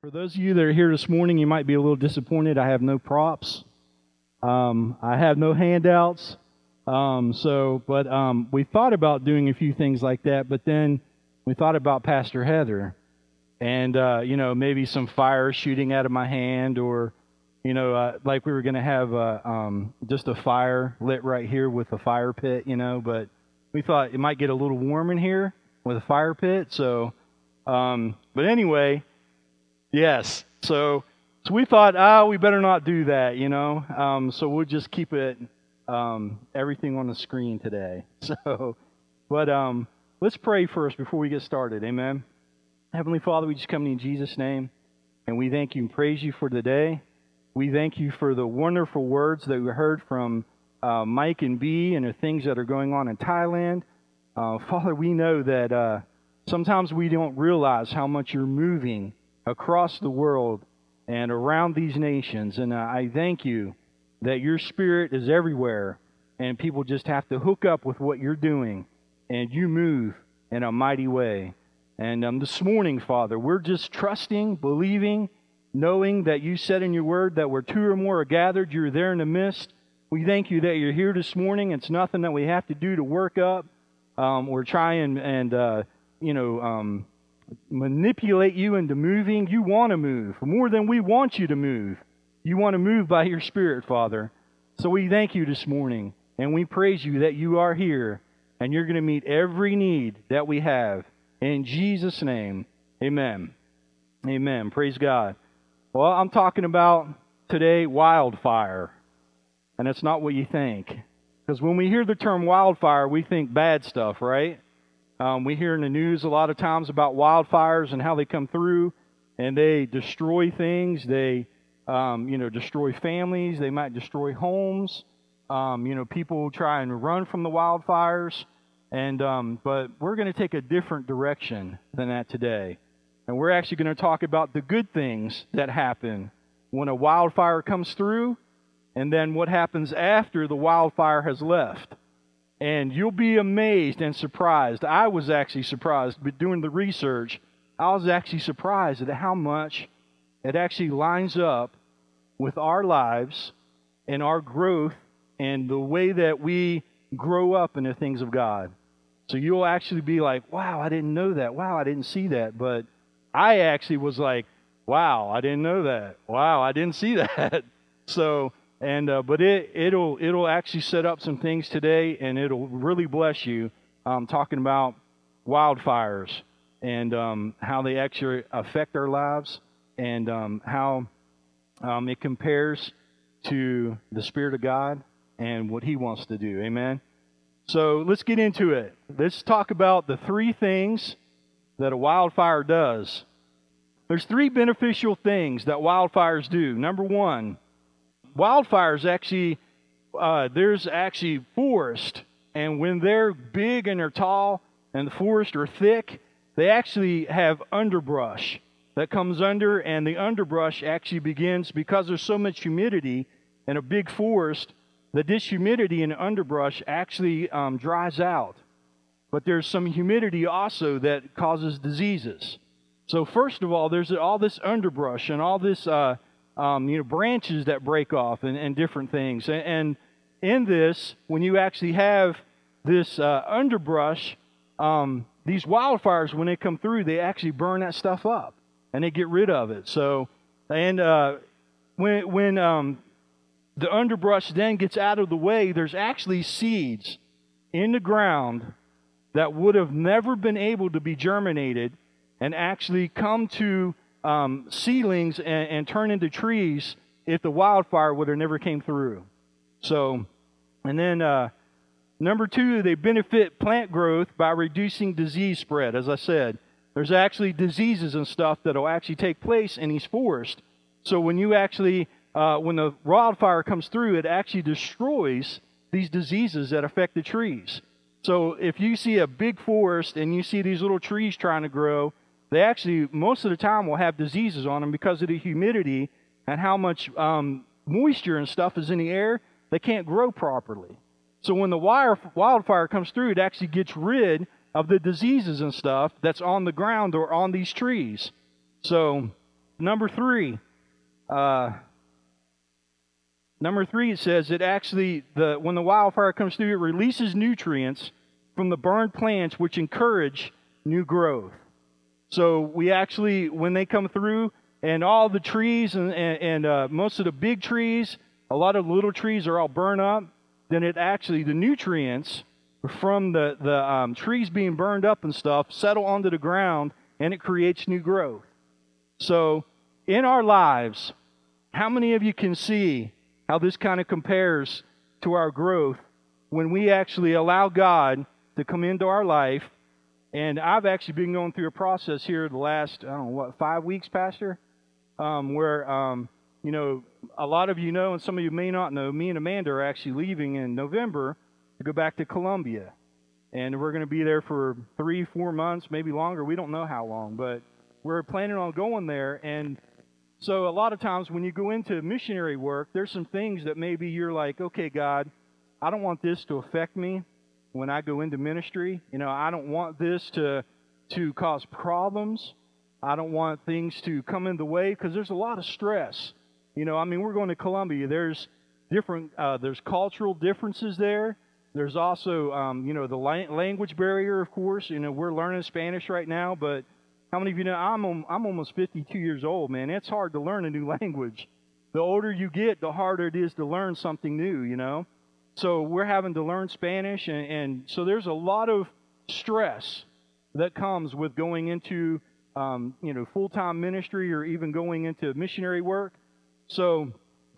For those of you that are here this morning, you might be a little disappointed. I have no props. Um, I have no handouts. Um, so, but um, we thought about doing a few things like that, but then we thought about Pastor Heather, and uh, you know maybe some fire shooting out of my hand, or you know uh, like we were going to have uh, um, just a fire lit right here with a fire pit, you know. But we thought it might get a little warm in here with a fire pit. So, um, but anyway, yes. So, so we thought, ah, we better not do that, you know. Um, so we'll just keep it um, everything on the screen today. So, but um, let's pray first before we get started. Amen. Heavenly Father, we just come to you in Jesus' name, and we thank you and praise you for the day. We thank you for the wonderful words that we heard from uh, Mike and B and the things that are going on in Thailand. Uh, Father, we know that uh, sometimes we don't realize how much you're moving across the world and around these nations. And uh, I thank you that your spirit is everywhere and people just have to hook up with what you're doing and you move in a mighty way. And um, this morning, Father, we're just trusting, believing, knowing that you said in your word that where two or more are gathered, you're there in the midst. We thank you that you're here this morning. It's nothing that we have to do to work up um, or try and, and uh, you know, um, manipulate you into moving. You want to move more than we want you to move. You want to move by your Spirit, Father. So we thank you this morning and we praise you that you are here and you're going to meet every need that we have. In Jesus' name, amen. Amen. Praise God. Well, I'm talking about today wildfire and it's not what you think. Because when we hear the term wildfire, we think bad stuff, right? Um, we hear in the news a lot of times about wildfires and how they come through and they destroy things. They, um, you know, destroy families. They might destroy homes. Um, you know, people try and run from the wildfires. And um, but we're going to take a different direction than that today, and we're actually going to talk about the good things that happen when a wildfire comes through and then what happens after the wildfire has left. And you'll be amazed and surprised. I was actually surprised, but doing the research, I was actually surprised at how much it actually lines up with our lives and our growth and the way that we grow up in the things of God. So you'll actually be like, wow, I didn't know that. Wow, I didn't see that. But I actually was like, wow, I didn't know that. Wow, I didn't see that. So and uh, but it it'll it'll actually set up some things today, and it'll really bless you. Um, talking about wildfires and um, how they actually affect our lives, and um, how um, it compares to the Spirit of God and what He wants to do. Amen. So let's get into it. Let's talk about the three things that a wildfire does. There's three beneficial things that wildfires do. Number one wildfires actually, uh, there's actually forest, and when they're big and they're tall and the forest are thick, they actually have underbrush that comes under, and the underbrush actually begins because there's so much humidity in a big forest that this humidity in the underbrush actually um, dries out. But there's some humidity also that causes diseases. So, first of all, there's all this underbrush and all this uh, um, you know, branches that break off and, and different things. And, and, in this, when you actually have this uh, underbrush, um, these wildfires, when they come through, they actually burn that stuff up and they get rid of it. So, and uh, when, when um, the underbrush then gets out of the way, there's actually seeds in the ground that would have never been able to be germinated and actually come to um, seedlings and, and turn into trees if the wildfire would have never came through. So, and then uh, number two, they benefit plant growth by reducing disease spread. As I said, there's actually diseases and stuff that will actually take place in these forests. So when you actually, uh, when the wildfire comes through, it actually destroys these diseases that affect the trees. So if you see a big forest and you see these little trees trying to grow, they actually, most of the time, will have diseases on them because of the humidity and how much um, moisture and stuff is in the air. They can't grow properly. So when the wire, wildfire comes through, it actually gets rid of the diseases and stuff that's on the ground or on these trees. So, number three, uh, number three, it says it actually the when the wildfire comes through, it releases nutrients from the burned plants, which encourage new growth. So we actually, when they come through, and all the trees and, and, and uh, most of the big trees, a lot of little trees are all burned up, then it actually, the nutrients from the, the um, trees being burned up and stuff settle onto the ground and it creates new growth. So, in our lives, how many of you can see how this kind of compares to our growth when we actually allow God to come into our life? And I've actually been going through a process here the last, I don't know, what, five weeks, Pastor? Um, where, um, you know, a lot of you know, and some of you may not know, me and Amanda are actually leaving in November to go back to Colombia. And we're going to be there for three, four months, maybe longer. We don't know how long, but we're planning on going there. And so a lot of times when you go into missionary work, there's some things that maybe you're like, okay, God, I don't want this to affect me when I go into ministry. You know, I don't want this to to cause problems. I don't want things to come in the way because there's a lot of stress. You know, I mean, we're going to Colombia. There's different, uh, there's cultural differences there. There's also, um, you know, the la- language barrier, of course. You know, we're learning Spanish right now, but how many of you know I'm, I'm almost 52 years old, man? It's hard to learn a new language. The older you get, the harder it is to learn something new, you know? So we're having to learn Spanish, and, and so there's a lot of stress that comes with going into, um, you know, full-time ministry or even going into missionary work. So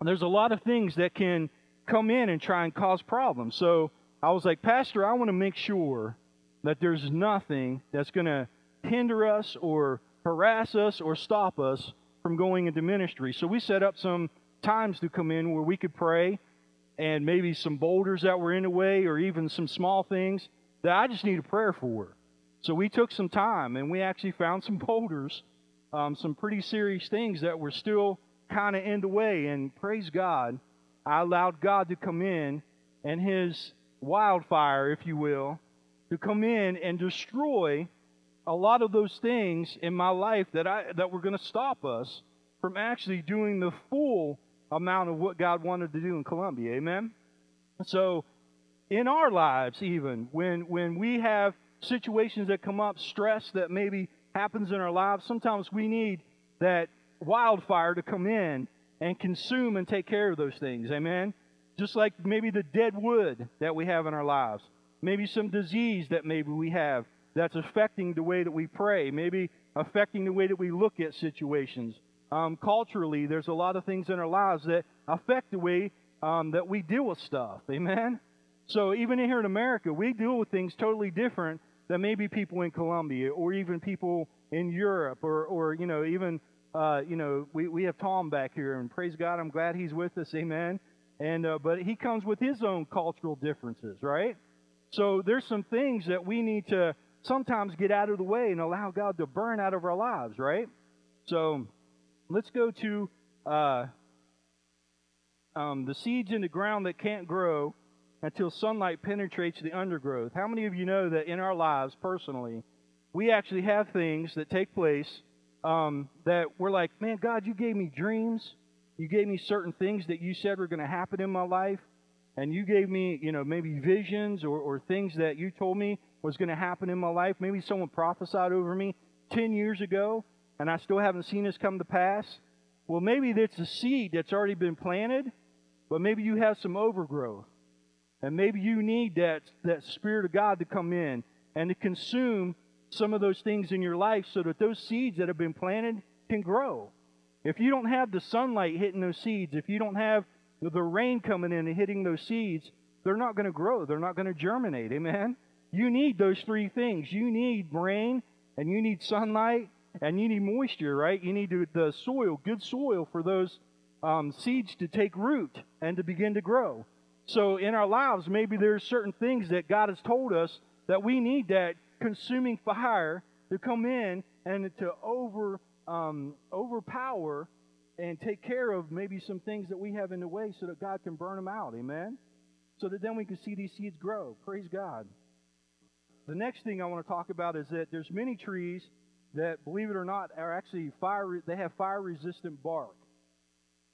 there's a lot of things that can come in and try and cause problems. So I was like, Pastor, I want to make sure that there's nothing that's going to hinder us or harass us or stop us from going into ministry. So we set up some times to come in where we could pray and maybe some boulders that were in the way or even some small things that I just need a prayer for. So we took some time and we actually found some boulders, um, some pretty serious things that were still kind of in the way. And praise God, I allowed God to come in and His wildfire, if you will, to come in and destroy a lot of those things in my life that I that were going to stop us from actually doing the full amount of what God wanted to do in Colombia. Amen. So, in our lives, even when when we have situations that come up, stress that maybe happens in our lives, sometimes we need that wildfire to come in and consume and take care of those things. Amen. Just like maybe the dead wood that we have in our lives, maybe some disease that maybe we have that's affecting the way that we pray, maybe affecting the way that we look at situations. Um, culturally, there's a lot of things in our lives that affect the way um, that we deal with stuff. Amen? So even here in America, we deal with things totally different than maybe people in Colombia or even people in Europe or, or you know, even, uh, you know, we, we have Tom back here, and praise God, I'm glad he's with us. Amen. And uh, but he comes with his own cultural differences, right? So there's some things that we need to sometimes get out of the way and allow God to burn out of our lives, right? So let's go to uh, um, the seeds in the ground that can't grow until sunlight penetrates the undergrowth. How many of you know that in our lives personally, we actually have things that take place um, that we're like, man, God, you gave me dreams. You gave me certain things that you said were going to happen in my life. And you gave me, you know, maybe visions or, or things that you told me was going to happen in my life. Maybe someone prophesied over me 10 years ago and I still haven't seen this come to pass. Well, maybe it's a seed that's already been planted, but maybe you have some overgrowth. And maybe you need that, that Spirit of God to come in and to consume some of those things in your life so that those seeds that have been planted can grow. If you don't have the sunlight hitting those seeds, if you don't have the rain coming in and hitting those seeds, they're not going to grow. They're not going to germinate. Amen? You need those three things. You need rain, and you need sunlight, and you need moisture, right? You need the soil, good soil for those um, seeds to take root and to begin to grow. So in our lives, maybe there's certain things that God has told us that we need that consuming fire to come in and to over um, overpower and take care of maybe some things that we have in the way so that God can burn them out. Amen? So that then we can see these seeds grow. Praise God. The next thing I want to talk about is that there's many trees that, believe it or not, are actually fire. They have fire-resistant bark.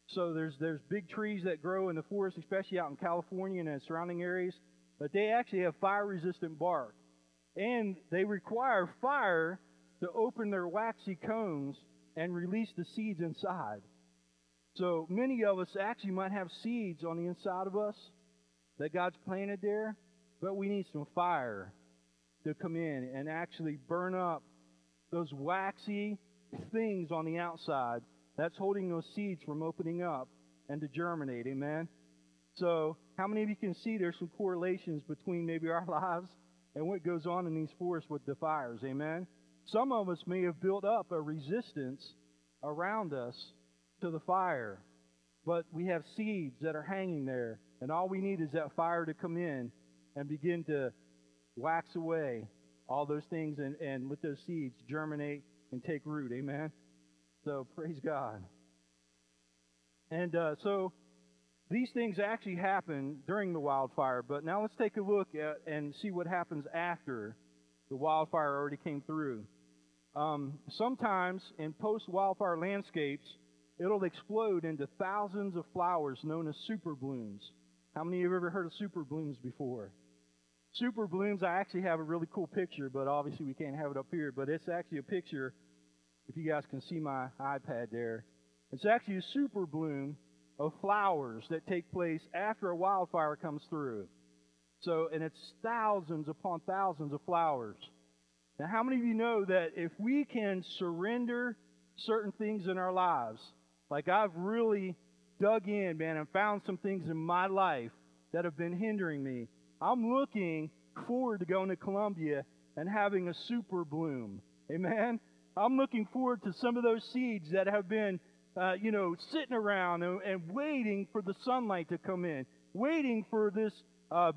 So there's there's big trees that grow in the forest, especially out in California and surrounding areas, but they actually have fire-resistant bark, and they require fire to open their waxy cones and release the seeds inside. So many of us actually might have seeds on the inside of us that God's planted there, but we need some fire to come in and actually burn up those waxy things on the outside that's holding those seeds from opening up and to germinate. Amen. So, how many of you can see there's some correlations between maybe our lives and what goes on in these forests with the fires? Amen. Some of us may have built up a resistance around us to the fire, but we have seeds that are hanging there, and all we need is that fire to come in and begin to wax away all those things and, and let those seeds germinate and take root. Amen. So praise God. And uh, so these things actually happen during the wildfire, but now let's take a look at and see what happens after the wildfire already came through. Um, sometimes in post wildfire landscapes, it'll explode into thousands of flowers known as super blooms. How many of you have ever heard of super blooms before? Super blooms, I actually have a really cool picture, but obviously we can't have it up here. But it's actually a picture, if you guys can see my iPad there. It's actually a super bloom of flowers that take place after a wildfire comes through. So, and it's thousands upon thousands of flowers. Now, how many of you know that if we can surrender certain things in our lives, like I've really dug in, man, and found some things in my life that have been hindering me, I'm looking forward to going to Colombia and having a super bloom. Amen? I'm looking forward to some of those seeds that have been, uh, you know, sitting around and, and, waiting for the sunlight to come in, waiting for this uh,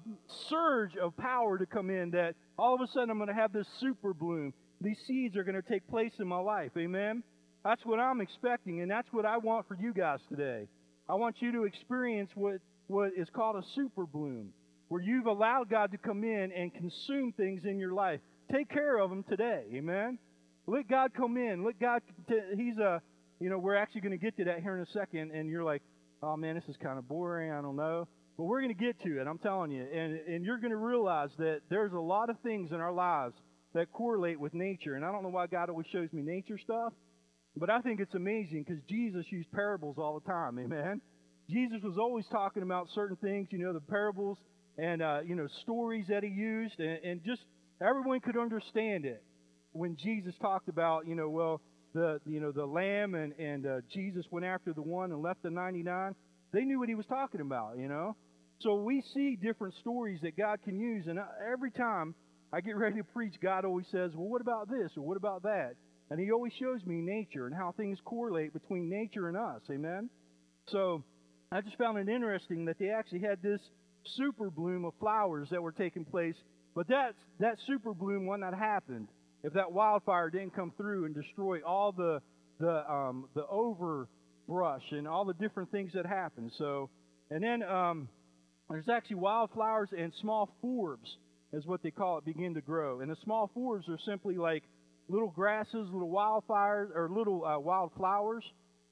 surge of power to come in that all of a sudden I'm going to have this super bloom. These seeds are going to take place in my life. Amen? That's what I'm expecting, and that's what I want for you guys today. I want you to experience what, what is called a super bloom where you've allowed God to come in and consume things in your life. Take care of them today. Amen. Let God come in. Let God. T- he's a. You know, we're actually going to get to that here in a second, and you're like, oh man, this is kind of boring. I don't know. But we're going to get to it. I'm telling you, and and you're going to realize that there's a lot of things in our lives that correlate with nature. And I don't know why God always shows me nature stuff, but I think it's amazing because Jesus used parables all the time. Amen. Jesus was always talking about certain things. You know, the parables and uh, you know stories that he used, and, and, just everyone could understand it when Jesus talked about you know well the you know the lamb and and uh, Jesus went after the one and left the 99. They knew what he was talking about, you know. So we see different stories that God can use, and every time I get ready to preach, God always says, "Well, what about this or what about that?" And He always shows me nature and how things correlate between nature and us. Amen. So I just found it interesting that they actually had this super bloom of flowers that were taking place. But that, that super bloom would not happened if that wildfire didn't come through and destroy all the, the, um, the overbrush and all the different things that happened. So, and then um, there's actually wildflowers and small forbs, is what they call it, begin to grow. And the small forbs are simply like little grasses, little wildfires, or little uh, wildflowers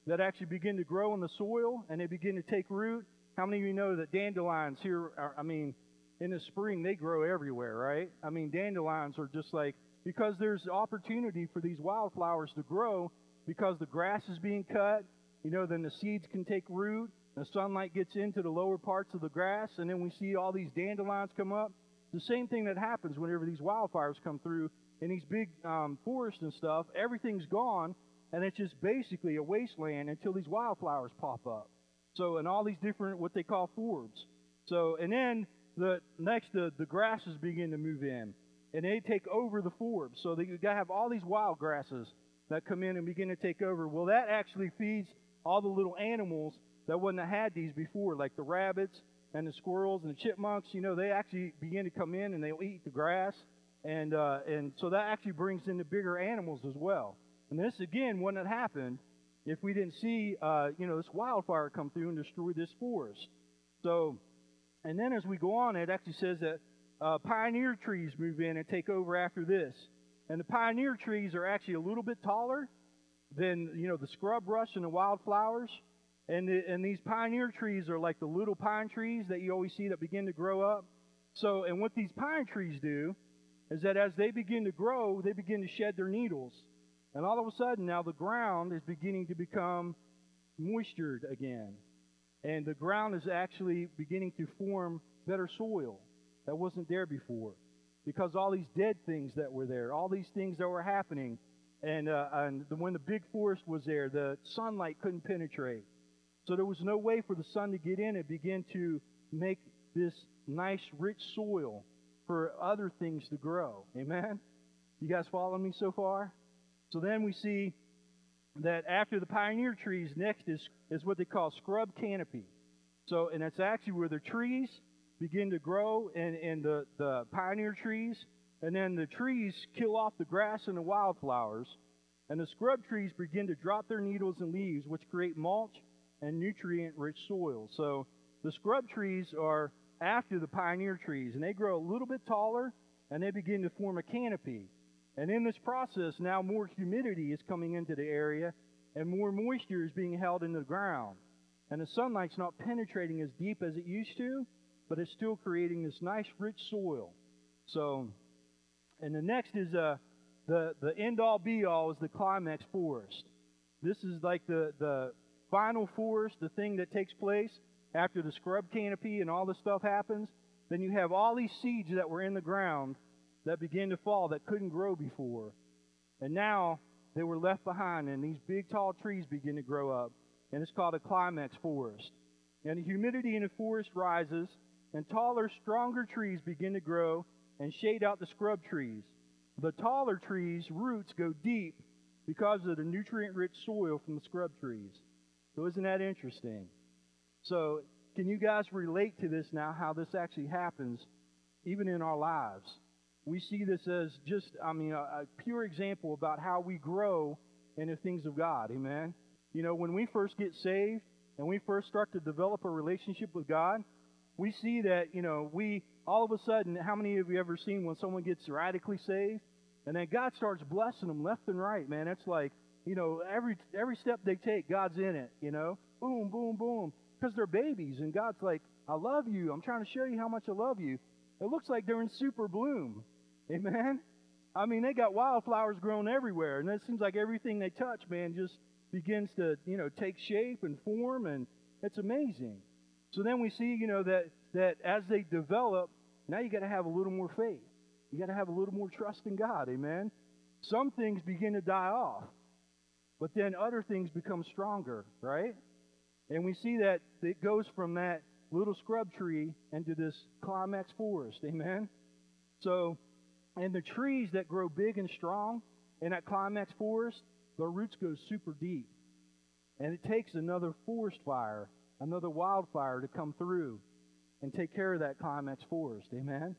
that actually begin to grow in the soil and they begin to take root how many of you know that dandelions here, are, I mean, in the spring, they grow everywhere, right? I mean, dandelions are just like, because there's opportunity for these wildflowers to grow because the grass is being cut, you know, then the seeds can take root, the sunlight gets into the lower parts of the grass, and then we see all these dandelions come up. The same thing that happens whenever these wildfires come through in these big um, forests and stuff, everything's gone, and it's just basically a wasteland until these wildflowers pop up. So, and all these different, what they call forbs. So, and then the next, the, the grasses begin to move in. And they take over the forbs. So that you got to have all these wild grasses that come in and begin to take over. Well, that actually feeds all the little animals that wouldn't have had these before, like the rabbits and the squirrels and the chipmunks. You know, they actually begin to come in and they'll eat the grass. And, uh, and so that actually brings in the bigger animals as well. And this, again, wouldn't have happened if we didn't see, uh, you know, this wildfire come through and destroy this forest. So, and then as we go on, it actually says that uh, pioneer trees move in and take over after this. And the pioneer trees are actually a little bit taller than, you know, the scrub brush and the wildflowers. And, the, and these pioneer trees are like the little pine trees that you always see that begin to grow up. So, and what these pine trees do is that as they begin to grow, they begin to shed their needles. And all of a sudden, now the ground is beginning to become moistured again. And the ground is actually beginning to form better soil that wasn't there before. Because all these dead things that were there, all these things that were happening, and, uh, and the, when the big forest was there, the sunlight couldn't penetrate. So there was no way for the sun to get in and begin to make this nice, rich soil for other things to grow. Amen? You guys following me so far? So then we see that after the pioneer trees, next is, is what they call scrub canopy. So, and that's actually where the trees begin to grow in, in the, the pioneer trees, and then the trees kill off the grass and the wildflowers, and the scrub trees begin to drop their needles and leaves, which create mulch and nutrient rich soil. So the scrub trees are after the pioneer trees, and they grow a little bit taller and they begin to form a canopy. And in this process, now more humidity is coming into the area and more moisture is being held in the ground. And the sunlight's not penetrating as deep as it used to, but it's still creating this nice, rich soil. So, and the next is uh, the, the end all be all is the climax forest. This is like the, the final forest, the thing that takes place after the scrub canopy and all this stuff happens, then you have all these seeds that were in the ground that begin to fall that couldn't grow before. And now they were left behind, and these big tall trees begin to grow up. And it's called a climax forest. And the humidity in the forest rises, and taller, stronger trees begin to grow and shade out the scrub trees. The taller trees' roots go deep because of the nutrient rich soil from the scrub trees. So, isn't that interesting? So, can you guys relate to this now, how this actually happens, even in our lives? We see this as just, I mean, a, a pure example about how we grow in the things of God. Amen? You know, when we first get saved and we first start to develop a relationship with God, we see that, you know, we, all of a sudden, how many of you ever seen when someone gets radically saved? And then God starts blessing them left and right, man. It's like, you know, every every step they take, God's in it, you know? Boom, boom, boom because they're babies, and God's like, I love you. I'm trying to show you how much I love you. It looks like they're in super bloom. Amen? I mean, they got wildflowers growing everywhere, and it seems like everything they touch, man, just begins to, you know, take shape and form, and it's amazing. So then we see, you know, that, that as they develop, now you got to have a little more faith. You got to have a little more trust in God. Amen? Some things begin to die off, but then other things become stronger, right? And we see that it goes from that little scrub tree into this climax forest. Amen? So, and the trees that grow big and strong in that climax forest, their roots go super deep. And it takes another forest fire, another wildfire to come through and take care of that climax forest. Amen?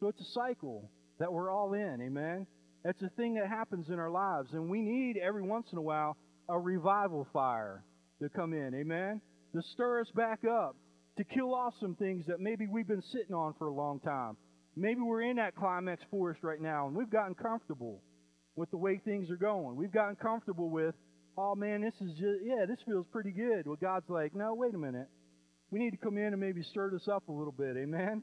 So it's a cycle that we're all in. Amen? It's a thing that happens in our lives. And we need every once in a while a revival fire to come in. Amen? To stir us back up, to kill off some things that maybe we've been sitting on for a long time. Maybe we're in that climax forest right now and we've gotten comfortable with the way things are going. We've gotten comfortable with, oh man, this is just, yeah, this feels pretty good. Well, God's like, no, wait a minute. We need to come in and maybe stir this up a little bit. Amen?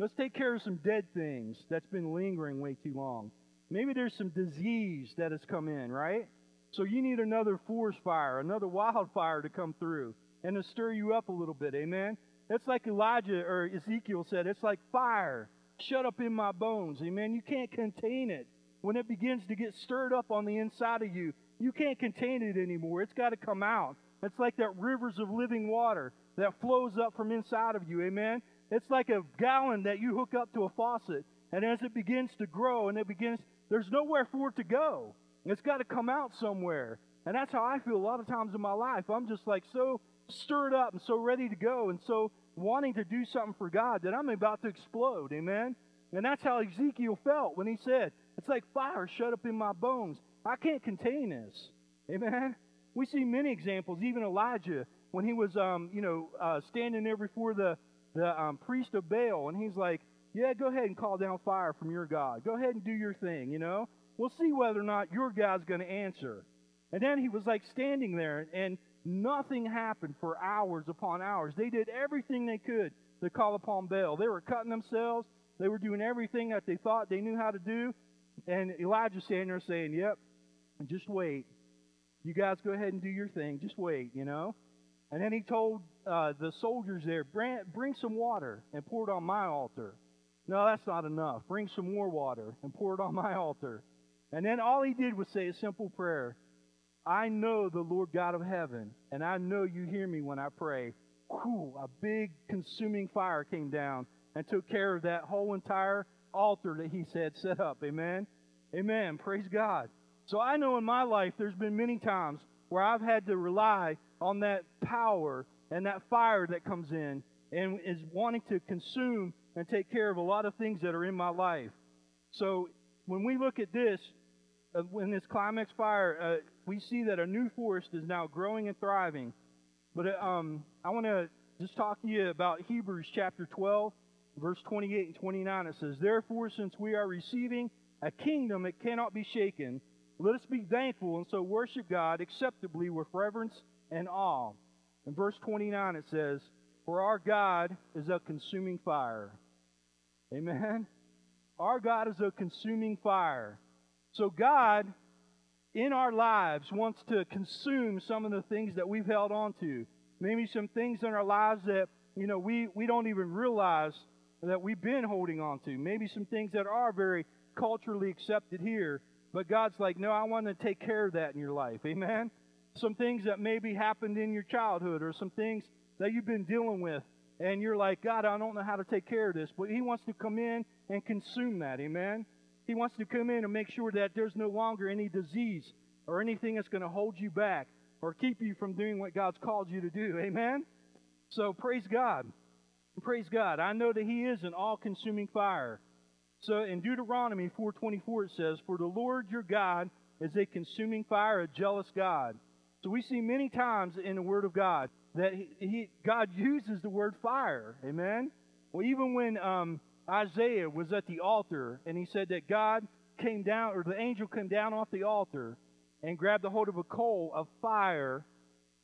Let's take care of some dead things that's been lingering way too long. Maybe there's some disease that has come in, right? So you need another forest fire, another wildfire to come through and to stir you up a little bit. Amen. It's like Elijah or Ezekiel said, it's like fire shut up in my bones. Amen. You can't contain it. When it begins to get stirred up on the inside of you, you can't contain it anymore. It's got to come out. It's like that rivers of living water that flows up from inside of you. Amen. It's like a gallon that you hook up to a faucet. And as it begins to grow and it begins, there's nowhere for it to go. It's got to come out somewhere. And that's how I feel a lot of times in my life. I'm just like so stirred up and so ready to go and so wanting to do something for God that I'm about to explode. Amen? And that's how Ezekiel felt when he said, It's like fire shut up in my bones. I can't contain this. Amen? We see many examples, even Elijah, when he was, um, you know, uh, standing there before the, the um, priest of Baal, and he's like, Yeah, go ahead and call down fire from your God. Go ahead and do your thing, you know? we'll see whether or not your God's going to answer. And then he was like standing there, and nothing happened for hours upon hours. They did everything they could to call upon Baal. They were cutting themselves. They were doing everything that they thought they knew how to do. And Elijah standing there saying, Yep, just wait. You guys go ahead and do your thing. Just wait, you know? And then he told uh, the soldiers there, bring, bring some water and pour it on my altar. No, that's not enough. Bring some more water and pour it on my altar. And then all he did was say a simple prayer I know the Lord God of heaven, and I know you hear me when I pray. Whew, a big consuming fire came down and took care of that whole entire altar that he said set up. Amen. Amen. Praise God. So I know in my life there's been many times where I've had to rely on that power and that fire that comes in and is wanting to consume and take care of a lot of things that are in my life. So when we look at this, uh, in this climax fire, uh, we see that a new forest is now growing and thriving. But uh, um, I want to just talk to you about Hebrews chapter 12, verse 28 and 29. It says, Therefore, since we are receiving a kingdom that cannot be shaken, let us be thankful and so worship God acceptably with reverence and awe. In verse 29, it says, For our God is a consuming fire. Amen. Our God is a consuming fire. So, God in our lives wants to consume some of the things that we've held on to. Maybe some things in our lives that, you know, we, we don't even realize that we've been holding on to. Maybe some things that are very culturally accepted here. But God's like, no, I want to take care of that in your life. Amen? Some things that maybe happened in your childhood or some things that you've been dealing with. And you're like, God, I don't know how to take care of this. But He wants to come in and consume that. Amen? He wants to come in and make sure that there's no longer any disease or anything that's going to hold you back or keep you from doing what God's called you to do. Amen? So praise God. Praise God. I know that He is an all consuming fire. So in Deuteronomy 4:24 it says, "For the Lord your God is a consuming fire, a jealous God." So we see many times in the Word of God that he, he God uses the word fire. Amen. Well, even when um, Isaiah was at the altar and he said that God came down, or the angel came down off the altar and grabbed a hold of a coal of fire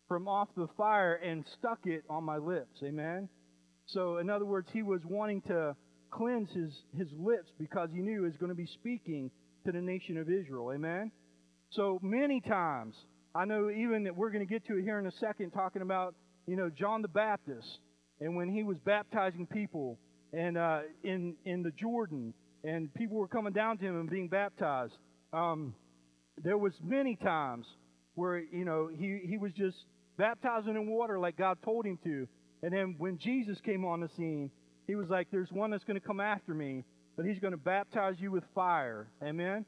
from off the fire and stuck it on my lips. Amen. So, in other words, he was wanting to cleanse his, his lips because he knew he was going to be speaking to the nation of Israel. Amen? So many times, I know even that we're going to get to it here in a second, talking about, you know, John the Baptist and when he was baptizing people and uh, in, in the Jordan and people were coming down to him and being baptized. Um, there was many times where, you know, he, he was just baptizing in water like God told him to. And then when Jesus came on the scene, he was like, There's one that's going to come after me, but he's going to baptize you with fire. Amen?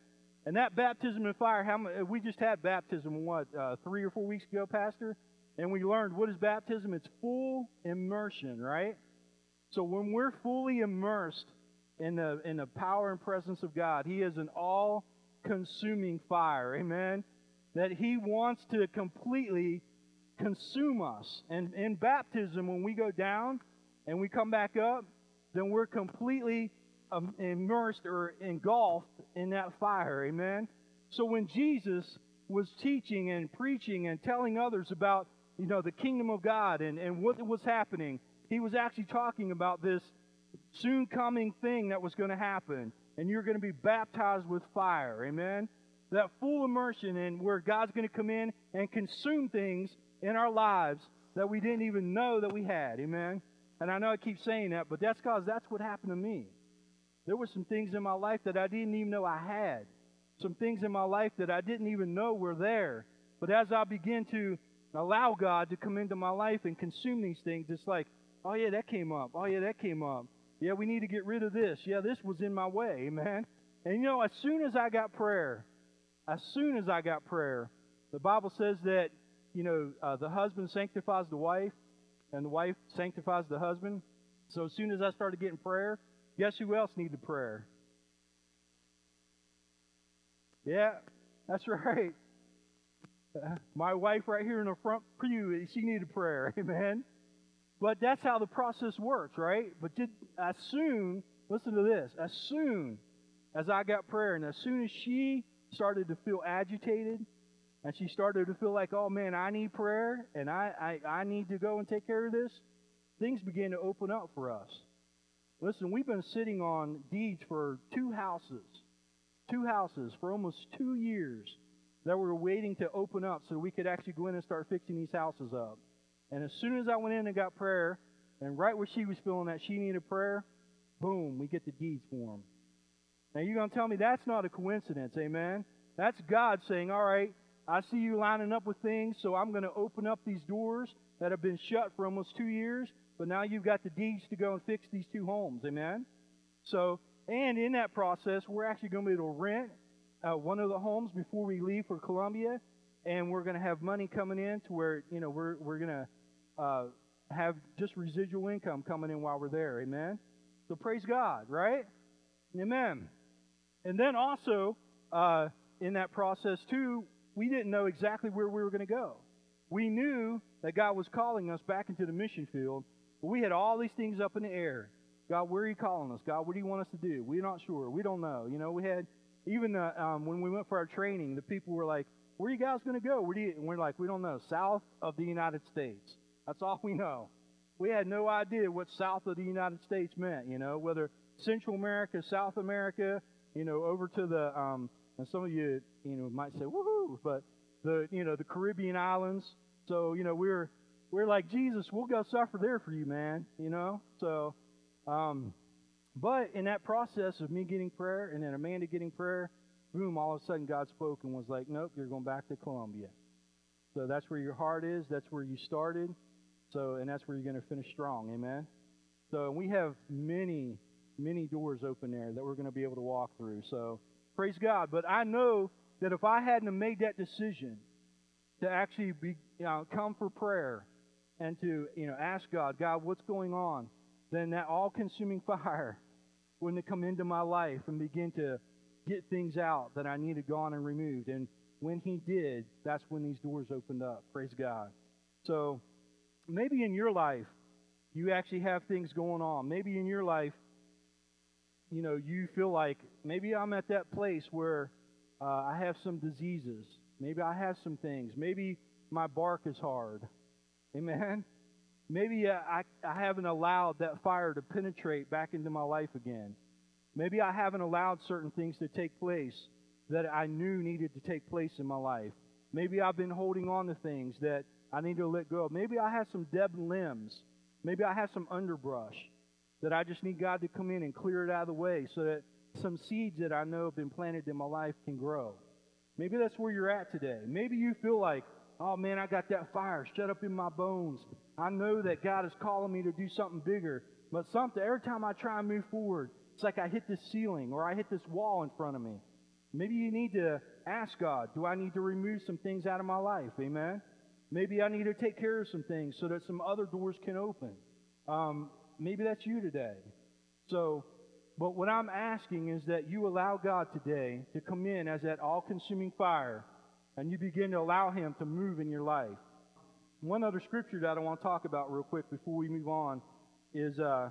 And that baptism in fire, how we just had baptism, what, uh, three or four weeks ago, Pastor? And we learned what is baptism? It's full immersion, right? So when we're fully immersed in the, in the power and presence of God, He is an all consuming fire. Amen? That He wants to completely consume us. And in baptism, when we go down, and we come back up, then we're completely um, immersed or engulfed in that fire. Amen? So when Jesus was teaching and preaching and telling others about, you know, the kingdom of God and, and what was happening, he was actually talking about this soon coming thing that was going to happen. And you're going to be baptized with fire. Amen? That full immersion and where God's going to come in and consume things in our lives that we didn't even know that we had. Amen? And I know I keep saying that, but that's because that's what happened to me. There were some things in my life that I didn't even know I had. Some things in my life that I didn't even know were there. But as I begin to allow God to come into my life and consume these things, it's like, oh yeah, that came up. Oh yeah, that came up. Yeah, we need to get rid of this. Yeah, this was in my way, man. And you know, as soon as I got prayer, as soon as I got prayer, the Bible says that, you know, uh, the husband sanctifies the wife, and the wife sanctifies the husband. So as soon as I started getting prayer, guess who else needed prayer? Yeah, that's right. Uh, my wife right here in the front pew, she needed prayer. Amen. But that's how the process works, right? But did, as soon, listen to this, as soon as I got prayer and as soon as she started to feel agitated and she started to feel like, oh man, I need prayer and I, I, I need to go and take care of this, things began to open up for us. Listen, we've been sitting on deeds for two houses, two houses for almost two years that we were waiting to open up so we could actually go in and start fixing these houses up. And as soon as I went in and got prayer, and right where she was feeling that she needed prayer, boom, we get the deeds for them. Now you're going to tell me that's not a coincidence, amen? That's God saying, all right, I see you lining up with things, so I'm going to open up these doors that have been shut for almost two years, but now you've got the deeds to go and fix these two homes. Amen? So, and in that process, we're actually going to be able to rent uh, one of the homes before we leave for Colombia, and we're going to have money coming in to where, you know, we're, we're going to uh, have just residual income coming in while we're there. Amen? So praise God, right? Amen. And then also, uh, in that process too, we didn't know exactly where we were going to go. We knew that God was calling us back into the mission field, but we had all these things up in the air. God, where are you calling us? God, what do you want us to do? We're not sure. We don't know. You know, we had even the, um, when we went for our training, the people were like, "Where are you guys going to go?" Where do you? And we're like, "We don't know. South of the United States. That's all we know." We had no idea what south of the United States meant. You know, whether Central America, South America, you know, over to the um, and some of you, you know, might say, woohoo, but the, you know, the Caribbean islands. So, you know, we're, we're like, Jesus, we'll go suffer there for you, man, you know? So, um, but in that process of me getting prayer and then Amanda getting prayer, boom, all of a sudden God spoke and was like, nope, you're going back to Colombia. So that's where your heart is. That's where you started. So, and that's where you're going to finish strong. Amen. So we have many, many doors open there that we're going to be able to walk through. So, Praise God. But I know that if I hadn't made that decision to actually be, you know, come for prayer and to you know ask God, God, what's going on, then that all-consuming fire wouldn't have come into my life and begin to get things out that I needed gone and removed. And when He did, that's when these doors opened up. Praise God. So maybe in your life you actually have things going on. Maybe in your life you know, you feel like maybe I'm at that place where uh, I have some diseases. Maybe I have some things. Maybe my bark is hard. Amen. Maybe uh, I, I haven't allowed that fire to penetrate back into my life again. Maybe I haven't allowed certain things to take place that I knew needed to take place in my life. Maybe I've been holding on to things that I need to let go. Maybe I have some dead limbs. Maybe I have some underbrush that I just need God to come in and clear it out of the way so that some seeds that I know have been planted in my life can grow. Maybe that's where you're at today. Maybe you feel like, oh man, I got that fire shut up in my bones. I know that God is calling me to do something bigger. But something, every time I try and move forward, it's like I hit this ceiling or I hit this wall in front of me. Maybe you need to ask God, do I need to remove some things out of my life? Amen. Maybe I need to take care of some things so that some other doors can open. Um, maybe that's you today. So, but what I'm asking is that you allow God today to come in as that all consuming fire and you begin to allow Him to move in your life. One other scripture that I want to talk about real quick before we move on is uh,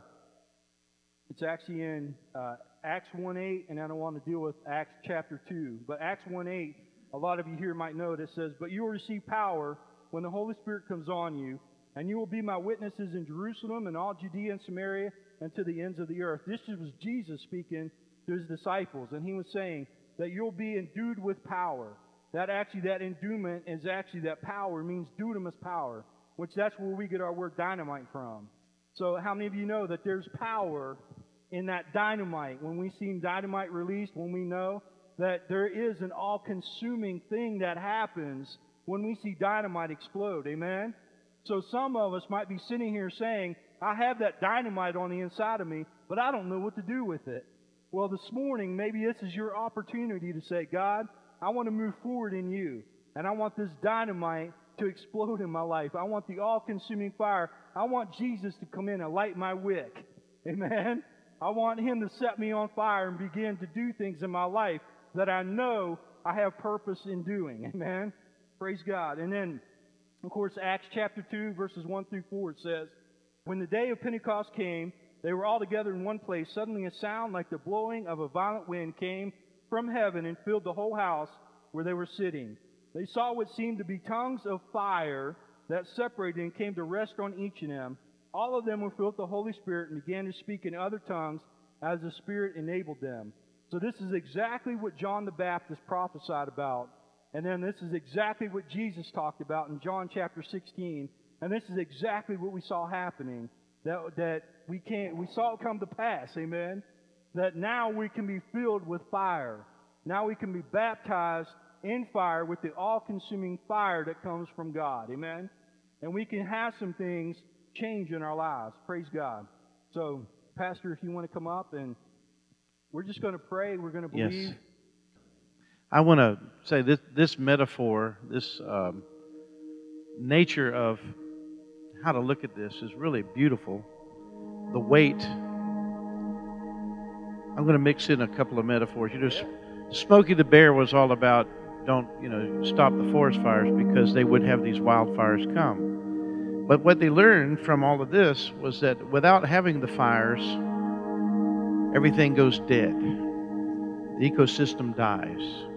it's actually in uh, Acts 1 8, and I don't want to deal with Acts chapter 2. But Acts 1 8, a lot of you here might know. It says, But you will receive power when the Holy Spirit comes on you and you will be my witnesses in Jerusalem and all Judea and Samaria and to the ends of the earth. This was Jesus speaking to his disciples, and he was saying that you'll be endued with power. That actually, that endowment is actually that power means dunamis power, which that's where we get our word dynamite from. So, how many of you know that there's power in that dynamite? When we see dynamite released, when we know that there is an all consuming thing that happens when we see dynamite explode. Amen? So some of us might be sitting here saying, I have that dynamite on the inside of me, but I don't know what to do with it. Well, this morning, maybe this is your opportunity to say, God, I want to move forward in you. And I want this dynamite to explode in my life. I want the all consuming fire. I want Jesus to come in and light my wick. Amen. I want Him to set me on fire and begin to do things in my life that I know I have purpose in doing. Amen. Praise God. And then of course, Acts chapter 2, verses 1 through 4, it says, When the day of Pentecost came, they were all together in one place. Suddenly a sound like the blowing of a violent wind came from heaven and filled the whole house where they were sitting. They saw what seemed to be tongues of fire that separated and came to rest on each of them. All of them were filled with the Holy Spirit and began to speak in other tongues as the Spirit enabled them. So, this is exactly what John the Baptist prophesied about. And then this is exactly what Jesus talked about in John chapter 16. And this is exactly what we saw happening. That, that we can't we saw it come to pass, amen. That now we can be filled with fire. Now we can be baptized in fire with the all-consuming fire that comes from God. Amen. And we can have some things change in our lives. Praise God. So, Pastor, if you want to come up and we're just going to pray, we're going to believe. Yes. I want to say this this metaphor, this um, nature of how to look at this is really beautiful. The weight. I'm going to mix in a couple of metaphors. You know, Smokey the Bear was all about don't, you know, stop the forest fires because they would have these wildfires come. But what they learned from all of this was that without having the fires, everything goes dead. The ecosystem dies.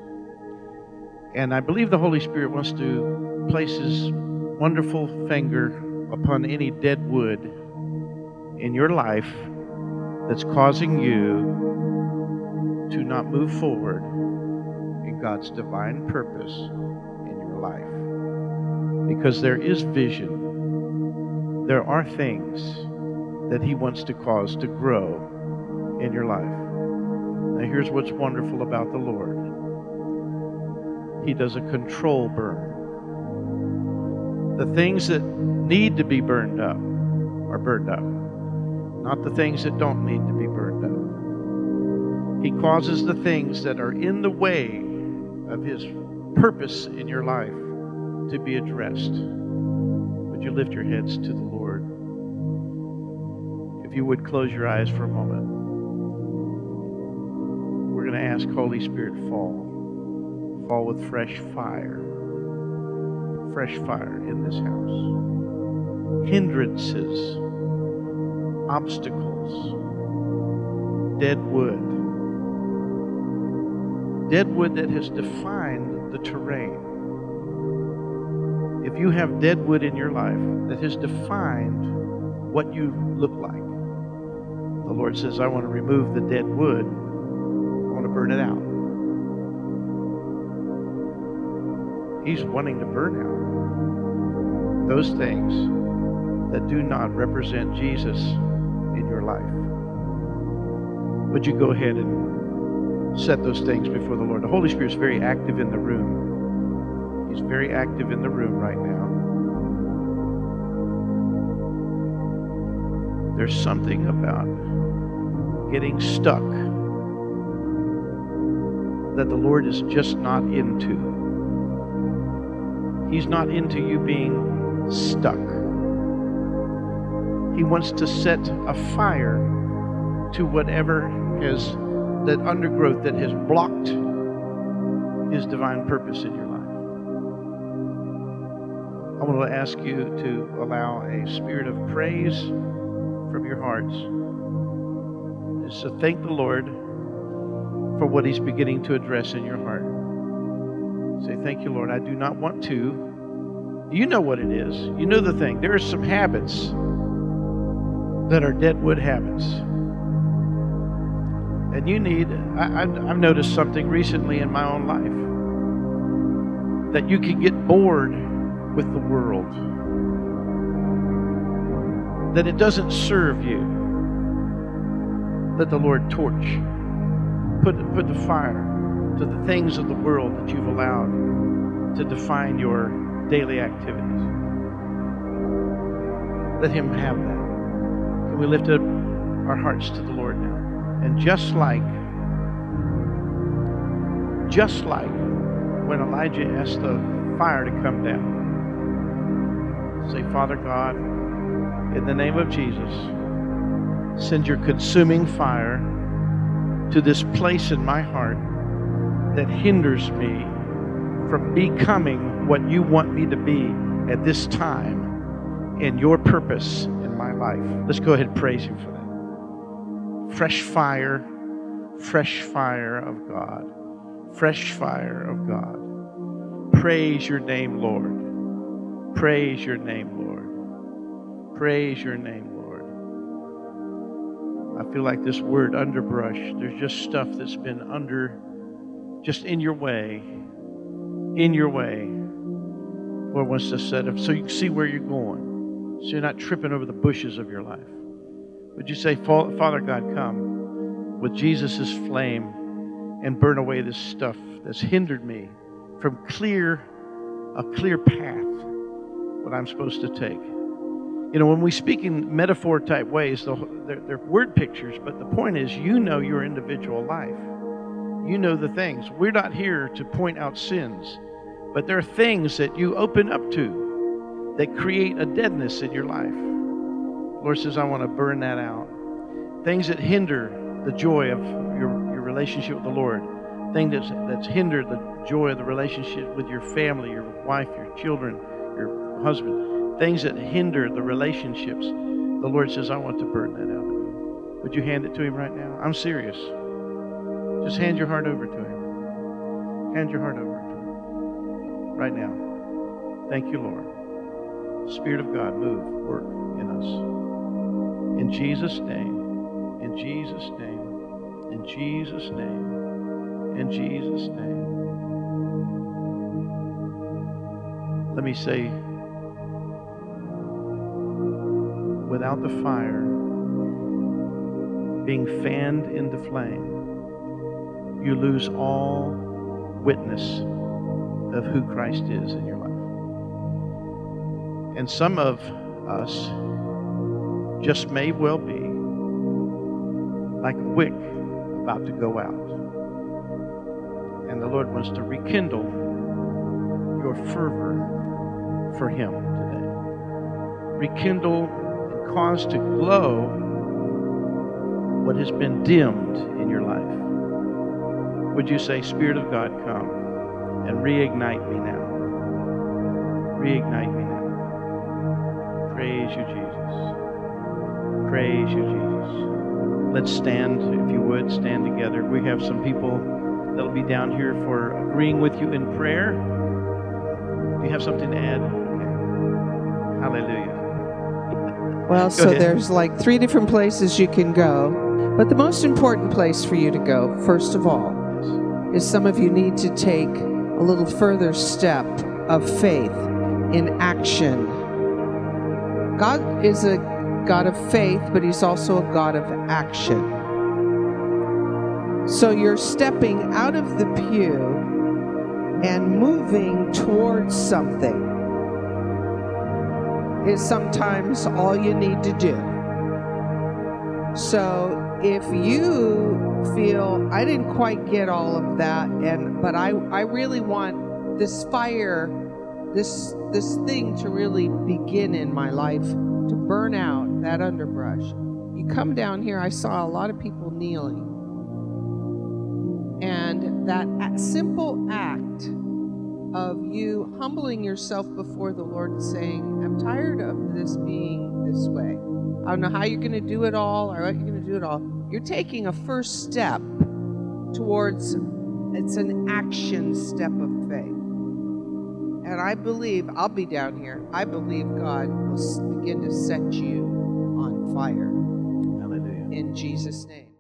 And I believe the Holy Spirit wants to place His wonderful finger upon any dead wood in your life that's causing you to not move forward in God's divine purpose in your life. Because there is vision, there are things that He wants to cause to grow in your life. Now, here's what's wonderful about the Lord He does a control burn. The things that need to be burned up are burned up, not the things that don't need to be burned up. He causes the things that are in the way of His purpose in your life to be addressed. Would you lift your heads to the Lord? If you would close your eyes for a moment. We're going to ask Holy Spirit fall. Fall with fresh fire. Fresh fire in this house. Hindrances, obstacles, dead wood. Dead wood that has defined the terrain. If you have dead wood in your life that has defined what you look like, the Lord says, I want to remove the dead wood. I want to burn it out. He's wanting to burn out those things that do not represent Jesus in your life. Would you go ahead and set those things before the Lord. The Holy Spirit is very active in the room. He's very active in the room right now. There's something about getting stuck that the Lord is just not into. He's not into you being stuck. He wants to set a fire to whatever has that undergrowth that has blocked His divine purpose in your life. I want to ask you to allow a spirit of praise from your hearts. So thank the Lord for what He's beginning to address in your heart. Say, Thank you, Lord. I do not want to. You know what it is. You know the thing. There are some habits that are deadwood habits. And you need, I, have noticed something recently in my own life that you can get bored with the world, that it doesn't serve you, Let the Lord torch, put, put the fire to the things of the world that you've allowed to define your daily activities. Let Him have that. Can we lift up our hearts to the Lord now? And just like, just like when Elijah asked the fire to come down, say, Father God, in the name of Jesus, send your consuming fire to this place in my heart that hinders me from becoming what you want me to be at this time in your purpose in my life. Let's go ahead and praise Him for that fresh fire, fresh fire of God. fresh fire of God. Praise your name, Lord. Praise your name, Lord. Praise your name, Lord. I feel like this word underbrush, there's just stuff that's been under, just in your way, in your way. Lord wants to set up so you can see where you're going, so you're not tripping over the bushes of your life. Would you say, Father God, come with Jesus' flame and burn away this stuff that's hindered me from clear a clear path what I'm supposed to take. You know, when we speak in metaphor type ways, they're, they're word pictures, but the point is, you know your individual life. You know the things. We're not here to point out sins, but there are things that you open up to that create a deadness in your life. Lord says, I want to burn that out. Things that hinder the joy of your, your relationship with the Lord. things that's, that's hindered the joy of the relationship with your family, your wife, your children, your husband. Things that hinder the relationships. The Lord says, I want to burn that out of you. Would you hand it to Him right now? I'm serious. Just hand your heart over to Him. Hand your heart over to Him right now. Thank you, Lord. Spirit of God, move, work in us. In Jesus' name. In Jesus' name. In Jesus' name. In Jesus' name. Let me say, without the fire being fanned into flame, you lose all witness of who Christ is in your life. And some of us just may well be like a wick about to go out. And the Lord wants to rekindle your fervor for Him today. Rekindle and cause to glow what has been dimmed in your life. Would you say, Spirit of God, come and reignite me now? Reignite me now. Praise you, Jesus. Praise you, Jesus. Let's stand, if you would, stand together. We have some people that'll be down here for agreeing with you in prayer. Do you have something to add? Okay. Hallelujah. Well, so ahead. there's like three different places you can go. But the most important place for you to go, first of all. Is some of you need to take a little further step of faith in action. God is a God of faith, but He's also a God of action. So you're stepping out of the pew and moving towards something is sometimes all you need to do. So if you feel I didn't quite get all of that and but I I really want this fire this this thing to really begin in my life to burn out that underbrush. You come down here, I saw a lot of people kneeling. And that simple act of you humbling yourself before the Lord and saying, I'm tired of this being this way. I don't know how you're going to do it all or what you're going to do it all. You're taking a first step towards it's an action step of faith. And I believe, I'll be down here, I believe God will begin to set you on fire. Hallelujah. In Jesus' name.